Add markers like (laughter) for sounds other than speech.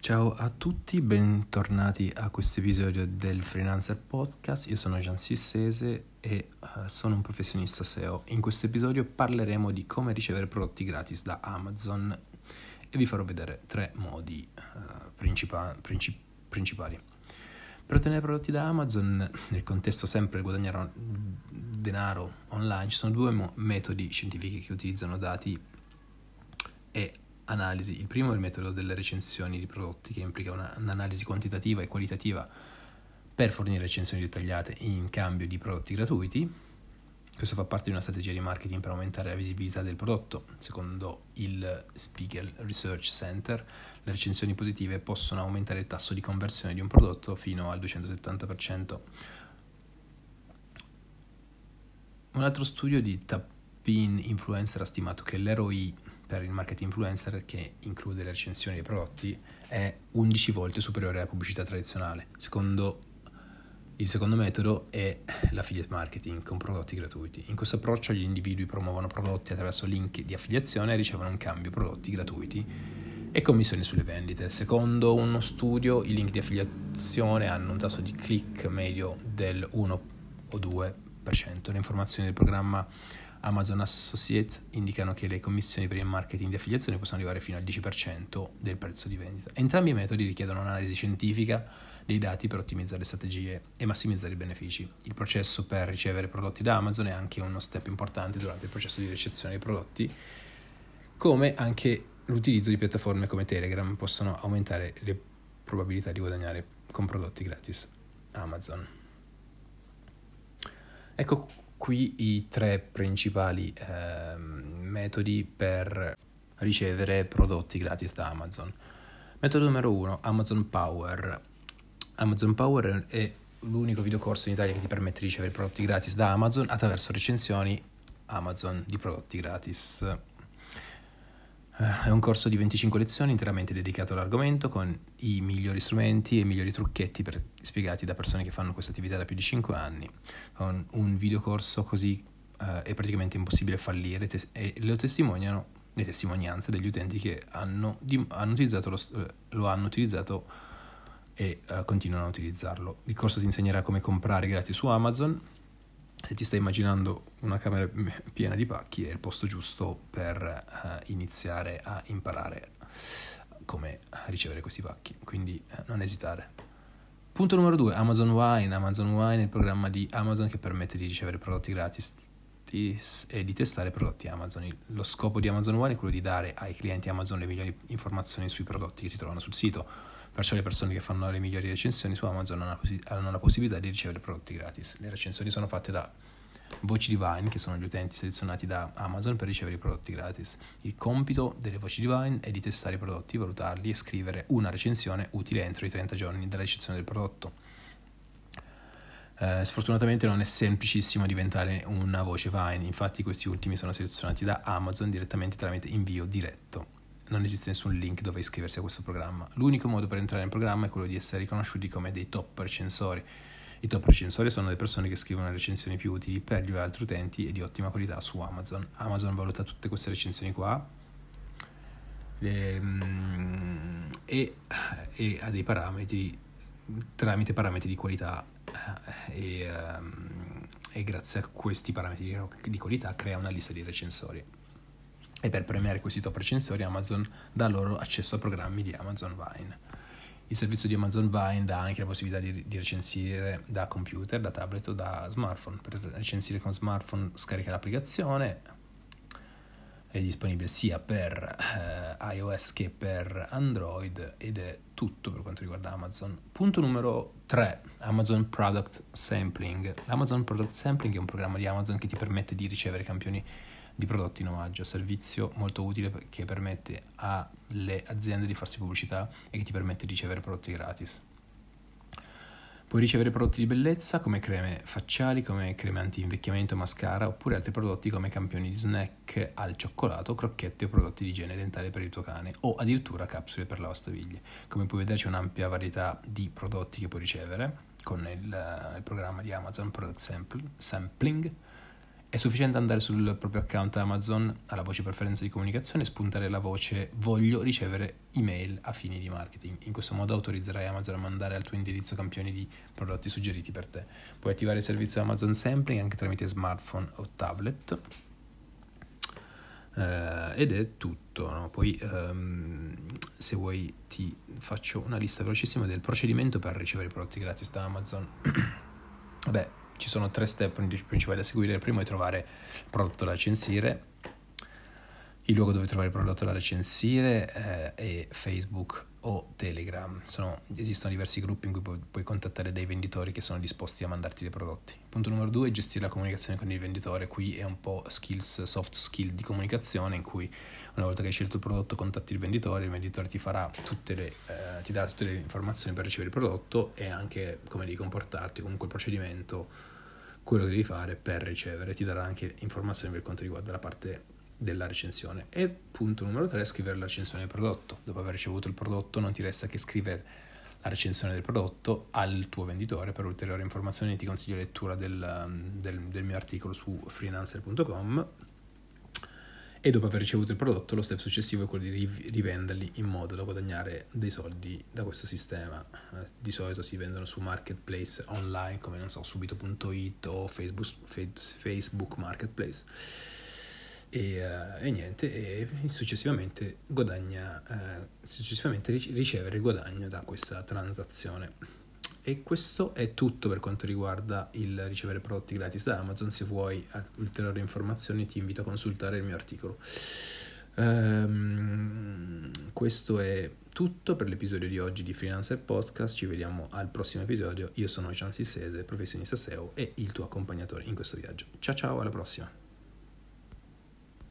Ciao a tutti, bentornati a questo episodio del Freelancer Podcast. Io sono Gian Sissese e uh, sono un professionista SEO. In questo episodio parleremo di come ricevere prodotti gratis da Amazon e vi farò vedere tre modi uh, principa- princip- principali. Per ottenere prodotti da Amazon, nel contesto sempre di guadagnare denaro online, ci sono due mo- metodi scientifici che utilizzano dati e analisi. Il primo è il metodo delle recensioni di prodotti, che implica una, un'analisi quantitativa e qualitativa per fornire recensioni dettagliate in cambio di prodotti gratuiti. Questo fa parte di una strategia di marketing per aumentare la visibilità del prodotto. Secondo il Spiegel Research Center, le recensioni positive possono aumentare il tasso di conversione di un prodotto fino al 270%. Un altro studio di Tapin Influencer ha stimato che l'ROI per il marketing influencer, che include le recensioni dei prodotti, è 11 volte superiore alla pubblicità tradizionale. Secondo il secondo metodo è l'affiliate marketing con prodotti gratuiti. In questo approccio gli individui promuovono prodotti attraverso link di affiliazione e ricevono in cambio prodotti gratuiti e commissioni sulle vendite. Secondo uno studio i link di affiliazione hanno un tasso di click medio del 1 o 2%. Le informazioni del programma Amazon Associates indicano che le commissioni per il marketing di affiliazione possono arrivare fino al 10% del prezzo di vendita. Entrambi i metodi richiedono un'analisi scientifica dei dati per ottimizzare le strategie e massimizzare i benefici. Il processo per ricevere prodotti da Amazon è anche uno step importante durante il processo di ricezione dei prodotti, come anche l'utilizzo di piattaforme come Telegram possono aumentare le probabilità di guadagnare con prodotti gratis Amazon. Ecco qui i tre principali eh, metodi per ricevere prodotti gratis da Amazon. Metodo numero uno, Amazon Power. Amazon Power è l'unico videocorso in Italia che ti permette di ricevere prodotti gratis da Amazon attraverso recensioni Amazon di prodotti gratis. Eh, è un corso di 25 lezioni interamente dedicato all'argomento con i migliori strumenti e i migliori trucchetti per, spiegati da persone che fanno questa attività da più di 5 anni. Con un videocorso così uh, è praticamente impossibile fallire te- e lo testimoniano le testimonianze degli utenti che hanno, di- hanno lo, lo, hanno utilizzato e uh, continuano a utilizzarlo. Il corso ti insegnerà come comprare gratis su Amazon se ti stai immaginando una camera piena di pacchi è il posto giusto per uh, iniziare a imparare come ricevere questi pacchi, quindi uh, non esitare. Punto numero due, Amazon Wine. Amazon Wine è il programma di Amazon che permette di ricevere prodotti gratis e di testare prodotti Amazon. Lo scopo di Amazon Wine è quello di dare ai clienti Amazon le migliori informazioni sui prodotti che si trovano sul sito Perciò le persone che fanno le migliori recensioni su Amazon hanno la possibilità di ricevere prodotti gratis. Le recensioni sono fatte da voci divine, che sono gli utenti selezionati da Amazon per ricevere i prodotti gratis. Il compito delle voci divine è di testare i prodotti, valutarli e scrivere una recensione utile entro i 30 giorni dalla ricezione del prodotto. Eh, sfortunatamente non è semplicissimo diventare una voce Vine, infatti questi ultimi sono selezionati da Amazon direttamente tramite invio diretto non esiste nessun link dove iscriversi a questo programma. L'unico modo per entrare nel programma è quello di essere riconosciuti come dei top recensori. I top recensori sono le persone che scrivono le recensioni più utili per gli altri utenti e di ottima qualità su Amazon. Amazon valuta tutte queste recensioni qua le, mm, e, e, ha dei parametri tramite parametri di qualità eh, e, um, e grazie a questi parametri di qualità crea una lista di recensori e per premiare questi top recensori Amazon dà loro accesso a programmi di Amazon Vine. Il servizio di Amazon Vine dà anche la possibilità di, di recensire da computer, da tablet o da smartphone. Per recensire con smartphone scarica l'applicazione, è disponibile sia per eh, iOS che per Android ed è tutto per quanto riguarda Amazon. Punto numero 3, Amazon Product Sampling. L'Amazon Product Sampling è un programma di Amazon che ti permette di ricevere campioni di prodotti in omaggio, servizio molto utile che permette alle aziende di farsi pubblicità e che ti permette di ricevere prodotti gratis. Puoi ricevere prodotti di bellezza come creme facciali, come creme anti-invecchiamento, mascara, oppure altri prodotti come campioni di snack al cioccolato, crocchette o prodotti di igiene dentale per il tuo cane, o addirittura capsule per lavastoviglie. Come puoi vedere c'è un'ampia varietà di prodotti che puoi ricevere con il, il programma di Amazon Product Sampling È sufficiente andare sul proprio account Amazon, alla voce preferenza di comunicazione e spuntare la voce voglio ricevere email a fini di marketing. In questo modo autorizzerai Amazon a mandare al tuo indirizzo campioni di prodotti suggeriti per te. Puoi attivare il servizio Amazon Sampling anche tramite smartphone o tablet. Uh, ed è tutto. No? Poi, um, se vuoi, ti faccio una lista velocissima del procedimento per ricevere i prodotti gratis da Amazon. (coughs) Vabbè, ci sono tre step principali da seguire. Il primo è trovare il prodotto da recensire, il luogo dove trovare il prodotto da recensire eh, è Facebook o Telegram. Sono, esistono diversi gruppi in cui puoi, puoi, contattare dei venditori che sono disposti a mandarti dei prodotti. Punto numero due, gestire la comunicazione con il venditore. Qui è un po' skills, soft skill di comunicazione in cui una volta che hai scelto il prodotto contatti il venditore, il venditore ti, farà tutte le, eh, ti darà tutte le informazioni per ricevere il prodotto e anche come devi comportarti, comunque il procedimento quello che devi fare per ricevere, ti darà anche informazioni per quanto riguarda la parte della recensione. E punto numero 3, scrivere la recensione del prodotto. Dopo aver ricevuto il prodotto non ti resta che scrivere la recensione del prodotto al tuo venditore. Per ulteriori informazioni ti consiglio lettura del, del, del mio articolo su freelancer.com e dopo aver ricevuto il prodotto lo step successivo è quello di rivenderli in modo da guadagnare dei soldi da questo sistema. Eh, di solito si vendono su marketplace online come non so subito.it o Facebook, Facebook Marketplace. E, uh, e, niente, e successivamente guadagna, uh, successivamente ricevere il guadagno da questa transazione. E questo è tutto per quanto riguarda il ricevere prodotti gratis da Amazon. Se vuoi ulteriori informazioni ti invito a consultare il mio articolo. Um, questo è tutto per l'episodio di oggi di Freelancer Podcast. Ci vediamo al prossimo episodio. Io sono Gian Sissese, professionista SEO e il tuo accompagnatore in questo viaggio. Ciao ciao, alla prossima!